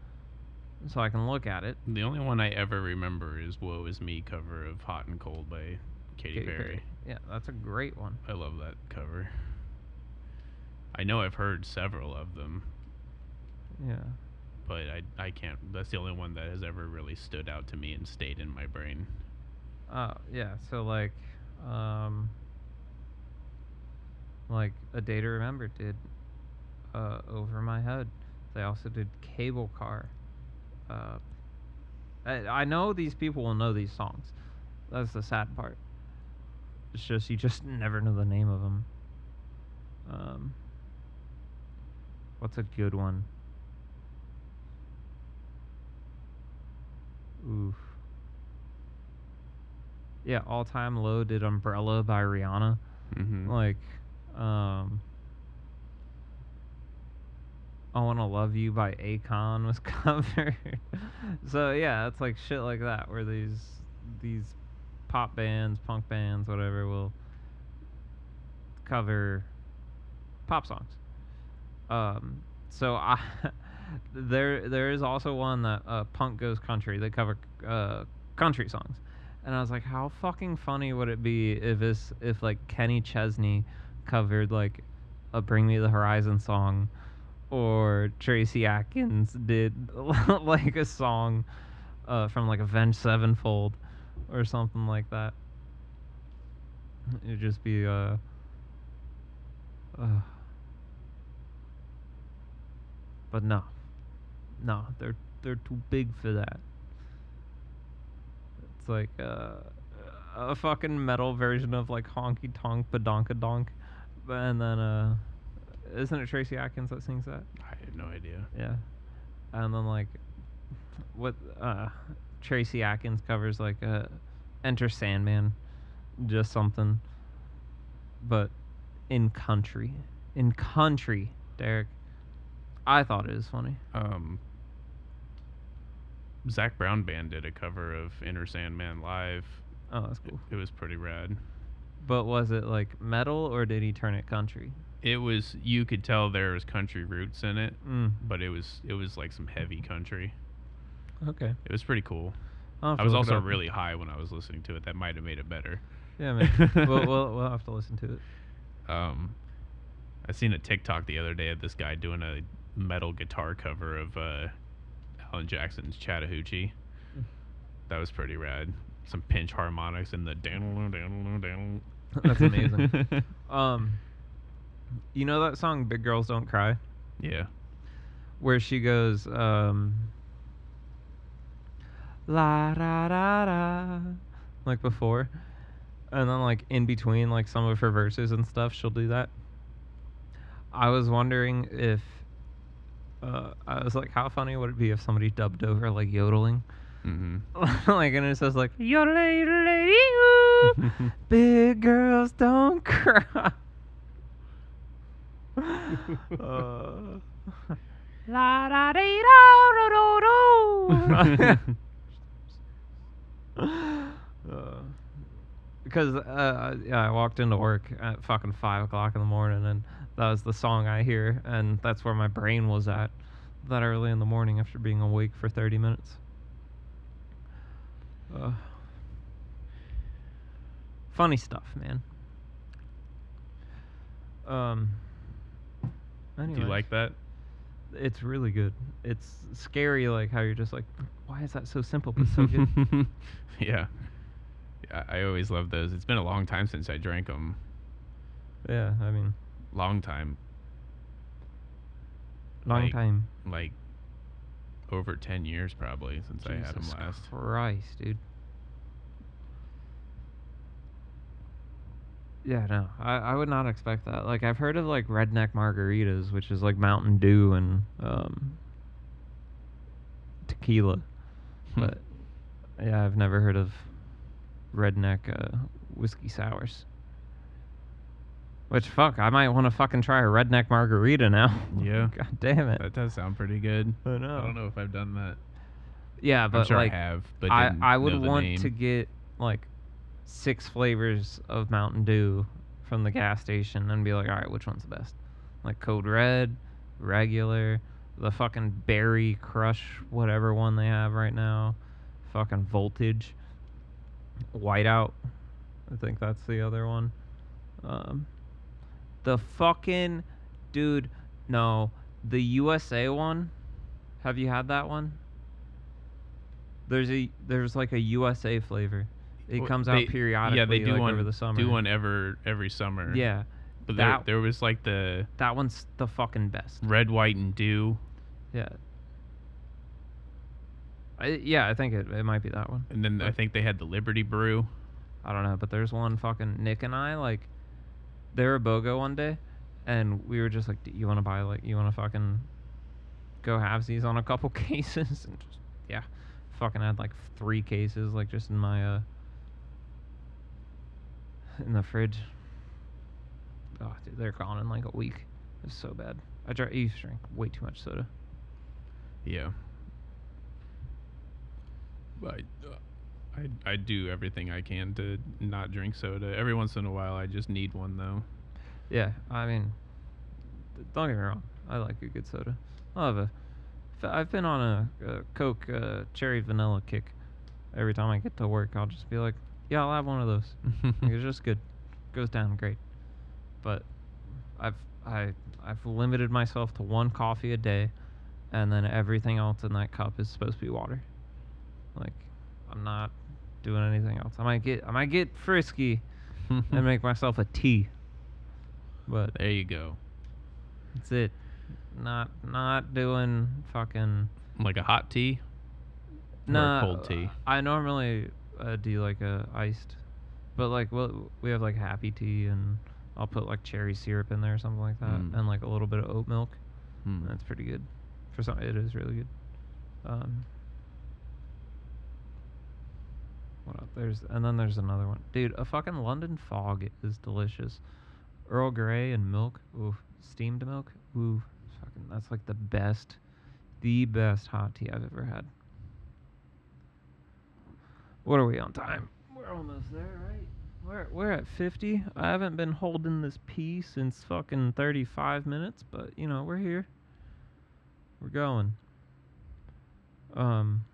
so I can look at it. The only one I ever remember is "Woe Is Me" cover of "Hot and Cold" by Katy, Katy Perry. Yeah, that's a great one. I love that cover. I know I've heard several of them, Yeah. but I I can't. That's the only one that has ever really stood out to me and stayed in my brain. Uh, yeah. So like, um, like a day to remember did, uh, over my head. They also did cable car. Uh, I, I know these people will know these songs. That's the sad part. It's just you just never know the name of them. Um, what's a good one? Oof. Yeah, all time low did Umbrella by Rihanna. Mm-hmm. Like, um, I Wanna Love You by Akon was covered. so yeah, it's like shit like that where these these pop bands, punk bands, whatever will cover pop songs. Um, so I there there is also one that uh, Punk Goes Country. They cover uh, country songs, and I was like, how fucking funny would it be if this if like Kenny Chesney covered like a Bring Me the Horizon song, or Tracy Adkins did like a song uh, from like Avenged Sevenfold or something like that. It'd just be uh, uh but no. No, they're they're too big for that. It's like uh, a fucking metal version of like honky tonk badonka donk. And then uh isn't it Tracy Adkins that sings that? I had no idea. Yeah. And then like what uh Tracy Adkins covers like uh Enter Sandman just something but in country. In country, Derek. I thought it was funny. Um, Zac Brown Band did a cover of Enter Sandman live. Oh, that's It, cool. it was pretty rad. But was it like metal or did he turn it country? It was you could tell there was country roots in it, Mm. but it was it was like some heavy country. Okay. It was pretty cool. I was also really high when I was listening to it. That might have made it better. Yeah, man. we'll, we'll we'll have to listen to it. Um, I seen a TikTok the other day of this guy doing a metal guitar cover of uh, Alan Jackson's Chattahoochee. That was pretty rad. Some pinch harmonics and the down, down, down. That's amazing. Um, you know that song "Big Girls Don't Cry," yeah. where she goes, um, "La da da da," like before, and then like in between, like some of her verses and stuff, she'll do that. I was wondering if, uh, I was like, how funny would it be if somebody dubbed over like yodeling? Mm-hmm. like and it says like yodelay yodelay big girls don't cry. uh, la da dee da do do do. Uh, because uh, yeah, I walked into work at fucking five o'clock in the morning, and that was the song I hear, and that's where my brain was at that early in the morning after being awake for thirty minutes. Uh, funny stuff, man. Um. Do you like that? It's really good. It's scary, like how you're just like, why is that so simple but so good? yeah. yeah. I always love those. It's been a long time since I drank them. yeah, I mean, Long time. long Like, time. Like over 10 years probably since I had them Jesus last. Christ, dude. Yeah, no, I, I would not expect that. Like, I've heard of like redneck margaritas, which is like Mountain Dew and um, tequila, Hmm. but yeah, I've never heard of redneck uh, whiskey sours. Which fuck, I might want to fucking try a redneck margarita now. Yeah. God damn it. That does sound pretty good. I know. I don't know if I've done that. Yeah, but I'm sure like I have, but I I would want name. to get like six flavors of Mountain Dew from the gas station and be like, all right, which one's the best? Like Code Red, regular, the fucking Berry Crush, whatever one they have right now, fucking Voltage, Whiteout. I think that's the other one. Um, the fucking dude, no, the USA one. Have you had that one? There's a there's like a USA flavor. It Well, comes they- out periodically Yeah, they do like, one over the summer. Do one ever every summer. Yeah, but there, that- there was like the that one's the fucking best. red, white, and dew, Yeah. I, yeah, I think it, it might be that one. and then I think they had the Liberty Brew. I don't know, but there's one fucking Nick and I like they were a BOGO one day and we were just like, "Do you want to buy like you want to fucking go have these on a couple cases?" And just yeah, fucking had like three cases like just in my uh in the fridge. Oh, dude, they're gone in like a week. It's so bad. I drank, used to drink way too much soda. Yeah. But uh, I I do everything I can to not drink soda. Every once in a while, I just need one though. Yeah, I mean, don't get me wrong. I like a good soda. I have a. I've been on a, a Coke uh, cherry vanilla kick. Every time I get to work, I'll just be like, "Yeah, I'll have one of those." It's just good. Goes down great. But I've I I've limited myself to one coffee a day, and then everything else in that cup is supposed to be water. Like, I'm not doing anything else. I might get I might get frisky and make myself a tea, but there you go. that's it. Not not doing fucking. Like a hot tea. No Nah, cold tea? I normally uh, do like a iced, but like well, we have like happy tea and I'll put like cherry syrup in there or something like that, Mm. and like a little bit of oat milk. Hmm. That's pretty good. For some, it is really good. Um, what else? There's and then there's another one, dude. A fucking London fog is delicious. Earl Grey and milk, ooh, steamed milk, ooh, fucking. That's like the best, the best hot tea I've ever had. What are we on time? We're almost there, right? We're we're at 50. I haven't been holding this pee since fucking 35 minutes, but you know, we're here. We're going. Um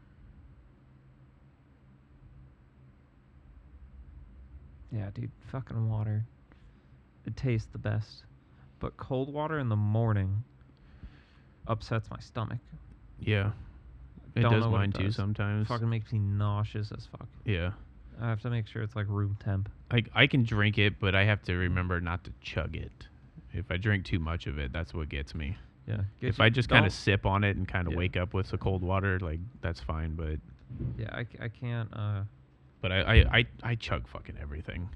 Yeah, dude, fucking water. It tastes the best. But cold water in the morning upsets my stomach. Yeah. It Don't does know what it mine too does. sometimes. Fucking makes me nauseous as fuck. Yeah. I have to make sure it's like room temp. I I can drink it, but I have to remember not to chug it. If I drink too much of it, that's what gets me. Yeah. if I just kind of don't- sip on it and kind of Yeah. wake up with the cold water, like that's fine. But Yeah, I, c- I can't. Uh, but I I, I, I chug fucking everything.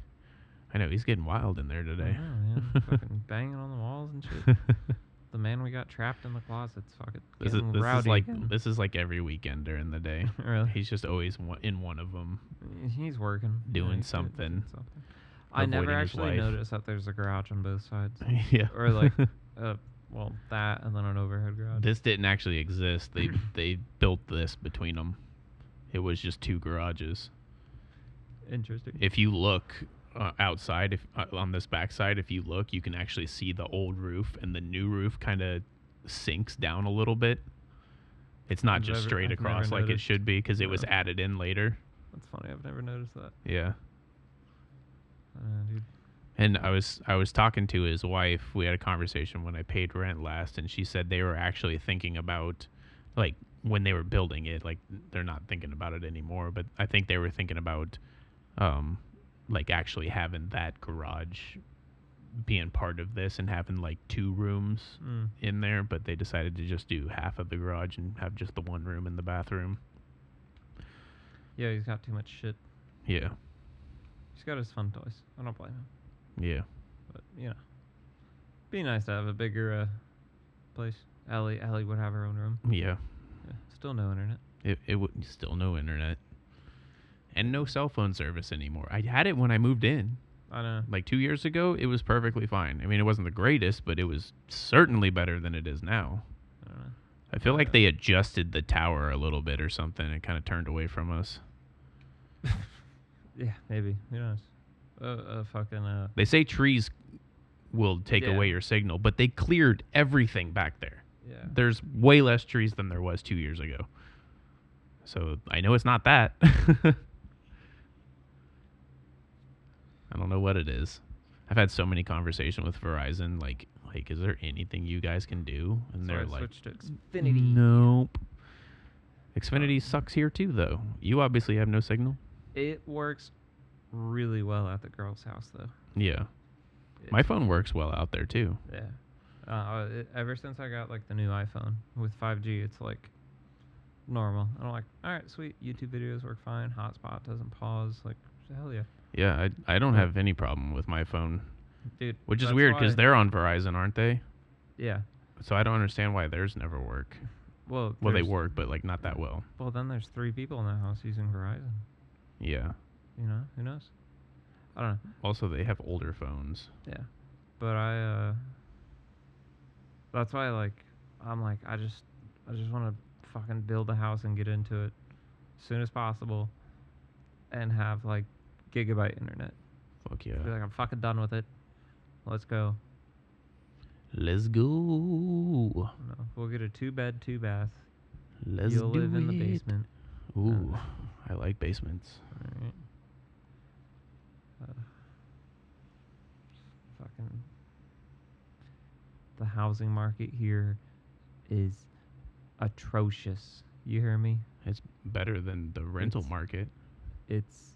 I know he's getting wild in there today. know, man. fucking banging on the walls and shit. The man we got trapped in the closet's fucking this is this rowdy is like again. this is like every weekend during the day. really. He's just always one, in one of them. He's working. Yeah, Doing doing something. something. I never actually noticed that there's a garage on both sides, yeah. or like, uh, well, that and then an overhead garage. this didn't actually exist. They they built this between them. It was just two garages. Interesting. if you look uh, outside if uh, on this backside if you look you can actually see the old roof and the new roof kind of sinks down a little bit it's not I've just never- straight I've across like it should be because it was added in later That's funny. I've never noticed that. yeah Uh, dude. and i was i was talking to his wife we had a conversation when i paid rent last and she said they were actually thinking about like when they were building it like they're not thinking about it anymore but i think they were thinking about um like actually having that garage being part of this and having like two rooms Mm. in there but they decided to just do half of the garage and have just the one room in the bathroom Yeah, he's got too much shit. yeah He's got his fun toys. I don't blame him. yeah But you know, be nice to have a bigger uh, place. Ellie, Ellie would have her own room. yeah Yeah, still no internet. it, it would still no internet and no cell phone service anymore i had it when i moved in I know. like two years ago it was perfectly fine i mean it wasn't the greatest but it was certainly better than it is now I don't know. i feel like Yeah. they adjusted the tower a little bit or something and kind of turned away from us Yeah, maybe. Who knows? Uh, uh fucking uh. they say trees will take Yeah. away your signal but they cleared everything back there Yeah. there's way less trees than there was two years ago so i know it's not that i don't know what it is i've had so many conversations with verizon like like is there anything you guys can do and So they're I like to Xfinity. nope xfinity sucks here too though you obviously have no signal It works really well at the girl's house though. yeah my phone works well out there too Yeah. Uh, it, ever since I got like the new iPhone with 5G, it's like normal. I'm like, all right, sweet. YouTube videos work fine. Hotspot doesn't pause. Like, hell yeah, yeah i, I don't have any problem with my phone dude. which is weird because they're on verizon aren't they yeah. So I don't understand why theirs never work. Well, Well, they work, but like not that well. Well, then there's three people in the house using Verizon. Yeah. You know, who knows? I don't know. Also, they have older phones. Yeah, but I. uh That's why, like, I'm like, I just, I just want to fucking build a house and get into it as soon as possible, and have like gigabyte internet. Fuck Be yeah. like, I'm fucking done with it. Let's go. Let's go. No, we'll get a two bed, two bath. Let's You'll do live in the basement. Ooh, I like basements. Alright. Uh, fucking. the housing market here is atrocious. You hear me? It's better than the rental It's- market. It's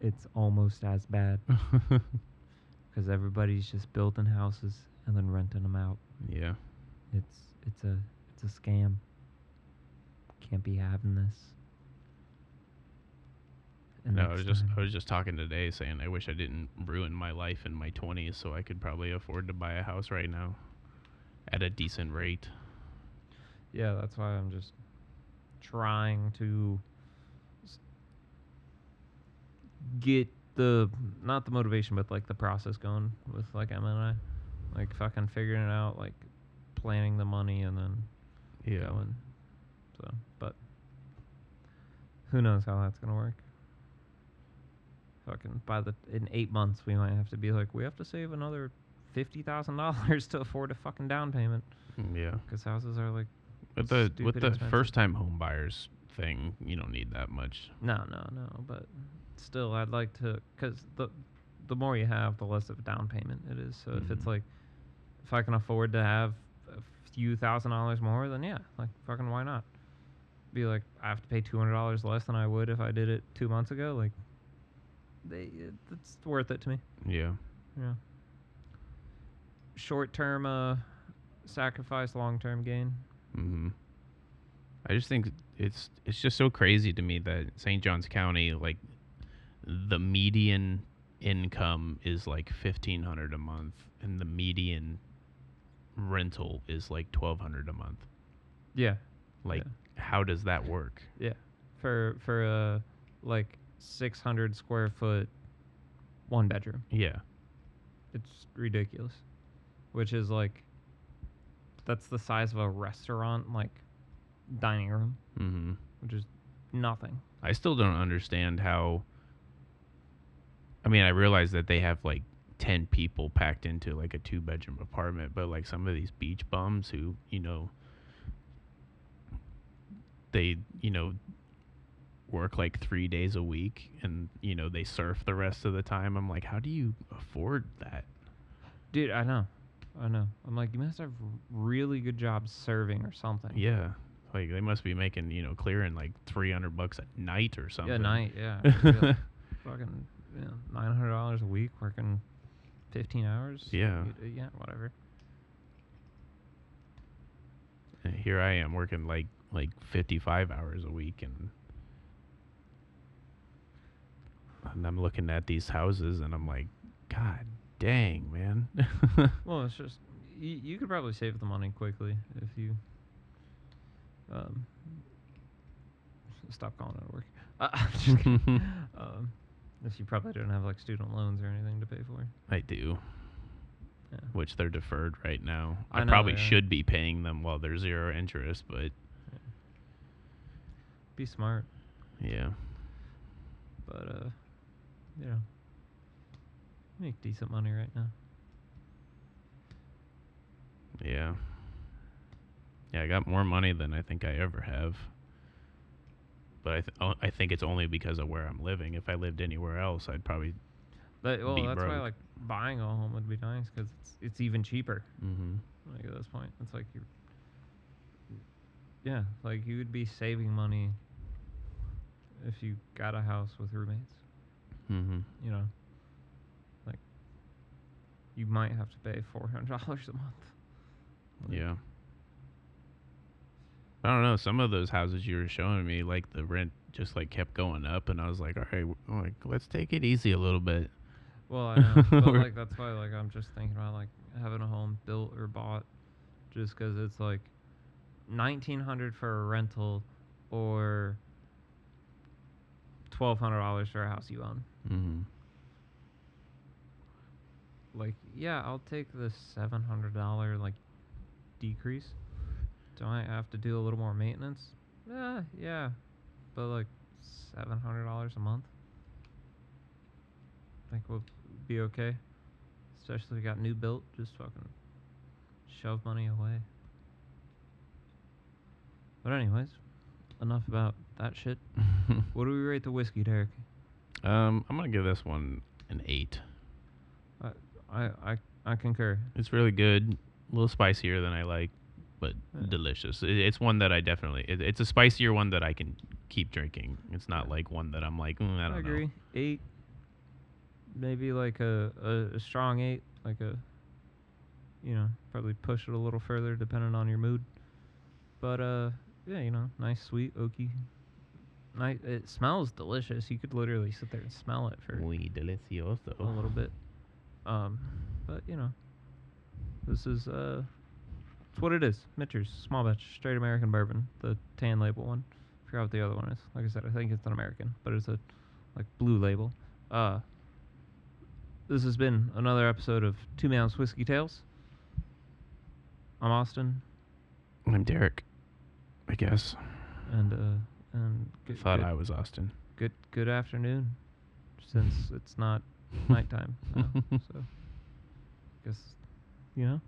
it's, almost as bad because everybody's just building houses and then renting them out. yeah. It's it's a it's a scam. Can't be having this. And No, I was just time- I was just talking today saying I wish I didn't ruin my life in my 20s so I could probably afford to buy a house right now at a decent rate. Yeah, that's why I'm just trying to get the not the motivation, but like the process going with like Emma and I, like fucking figuring it out, like planning the money and then Yeah. going. So, but who knows how that's gonna work? Fucking by the in eight months we might have to be like we have to save another fifty thousand dollars to afford a fucking down payment Mm, Yeah. because houses are like With the with the expensive. first time home buyers thing, you don't need that much. No, no, no. But still, I'd like to, because the the more you have, the less of a down payment it is. So if it's Mhm. like, if I can afford to have a few thousand dollars more, then yeah, like fucking why not? Be like, I have to pay two hundred dollars less than I would if I did it two months ago. Like, they, it, it's worth it to me. Yeah. Yeah. Short term uh, sacrifice, long term gain. hmm I just think it's it's just so crazy to me that St. Johns County, like, the median income is like fifteen hundred a month, and the median rental is like twelve hundred a month. Yeah. Like, Yeah. how does that work? Yeah, for for a like 600 square foot one bedroom. Yeah. It's ridiculous. Which is like that's the size of a restaurant like dining room, mm-hmm. which is nothing. I still don't understand how. I mean, I realize that they have like ten people packed into like a two bedroom apartment, but like some of these beach bums who you know, they you know work like three days a week and you know they surf the rest of the time. I'm like, how do you afford that? Dude, I know. I know. I'm like, you must have really good jobs serving or something. Yeah, like they must be making you know clearing like three hundred bucks a night or something. Yeah, night, yeah. It'd be like fucking you know, nine hundred dollars a week working fifteen hours. Yeah. You Yeah, whatever. And here I am working like like 55 hours a week and and I'm looking at these houses and I'm like god dang man Well, it's just you, you could probably save the money quickly if you um stop calling it work. Uh, just kidding. um, if you probably don't have like student loans or anything to pay for. I do Yeah. which they're deferred right now I I, know, probably yeah. should be paying them while they're zero interest but Be smart, yeah but uh, you know, make decent money right now. yeah yeah I got more money than I think I ever have but I, th- o- I think it's only because of where I'm living. If I lived anywhere else, I'd probably. But well, that's why like buying a home would be nice because it's it's even cheaper. Mm-hmm. Like at this point, it's like you. Yeah, like you would be saving money if you got a house with roommates. Mm-hmm. You know, like you might have to pay four hundred dollars a month. Like, Yeah. I don't know. Some of those houses you were showing me, like the rent just like kept going up, and I was like, all right, like let's take it easy a little bit. Well, I know, but like that's why like I'm just thinking about like having a home built or bought, just because it's like nineteen hundred for a rental, or twelve hundred dollars for a house you own. Mm-hmm. Like, yeah, I'll take the seven hundred dollar like decrease. Do I have to do a little more maintenance? Yeah, yeah, but like seven hundred dollars a month. I think we'll be okay. Especially if we got new built, just fucking shove money away. But anyways, enough about that shit. What do we rate the whiskey, Derek? um, I'm gonna give this one an eight. I I I I concur. It's really good. A little spicier than I like, but Yeah. delicious. It, it's one that I definitely. It, it's a spicier one that I can keep drinking. It's not like one that I'm like, mm, I don't agree. know. Eight, maybe like a, a, a strong eight, like a, you know, probably push it a little further depending on your mood. But uh, yeah, you know, nice, sweet, oaky. Nice. It smells delicious. You could literally sit there and smell it for Muy delicioso. a little bit. Um, but you know, this is uh, it's what it is. Michter's, small batch, straight American bourbon, the tan label one. forgot what the other one is. Like I said, I think it's an American, but it's a like blue label. Uh, this has been another episode of Two Mounds Whiskey Tales. I'm Austin, I'm Derek. I guess. and uh, and good, Thought good, I was Austin. good good afternoon, since it's not nighttime now. so, guess you know.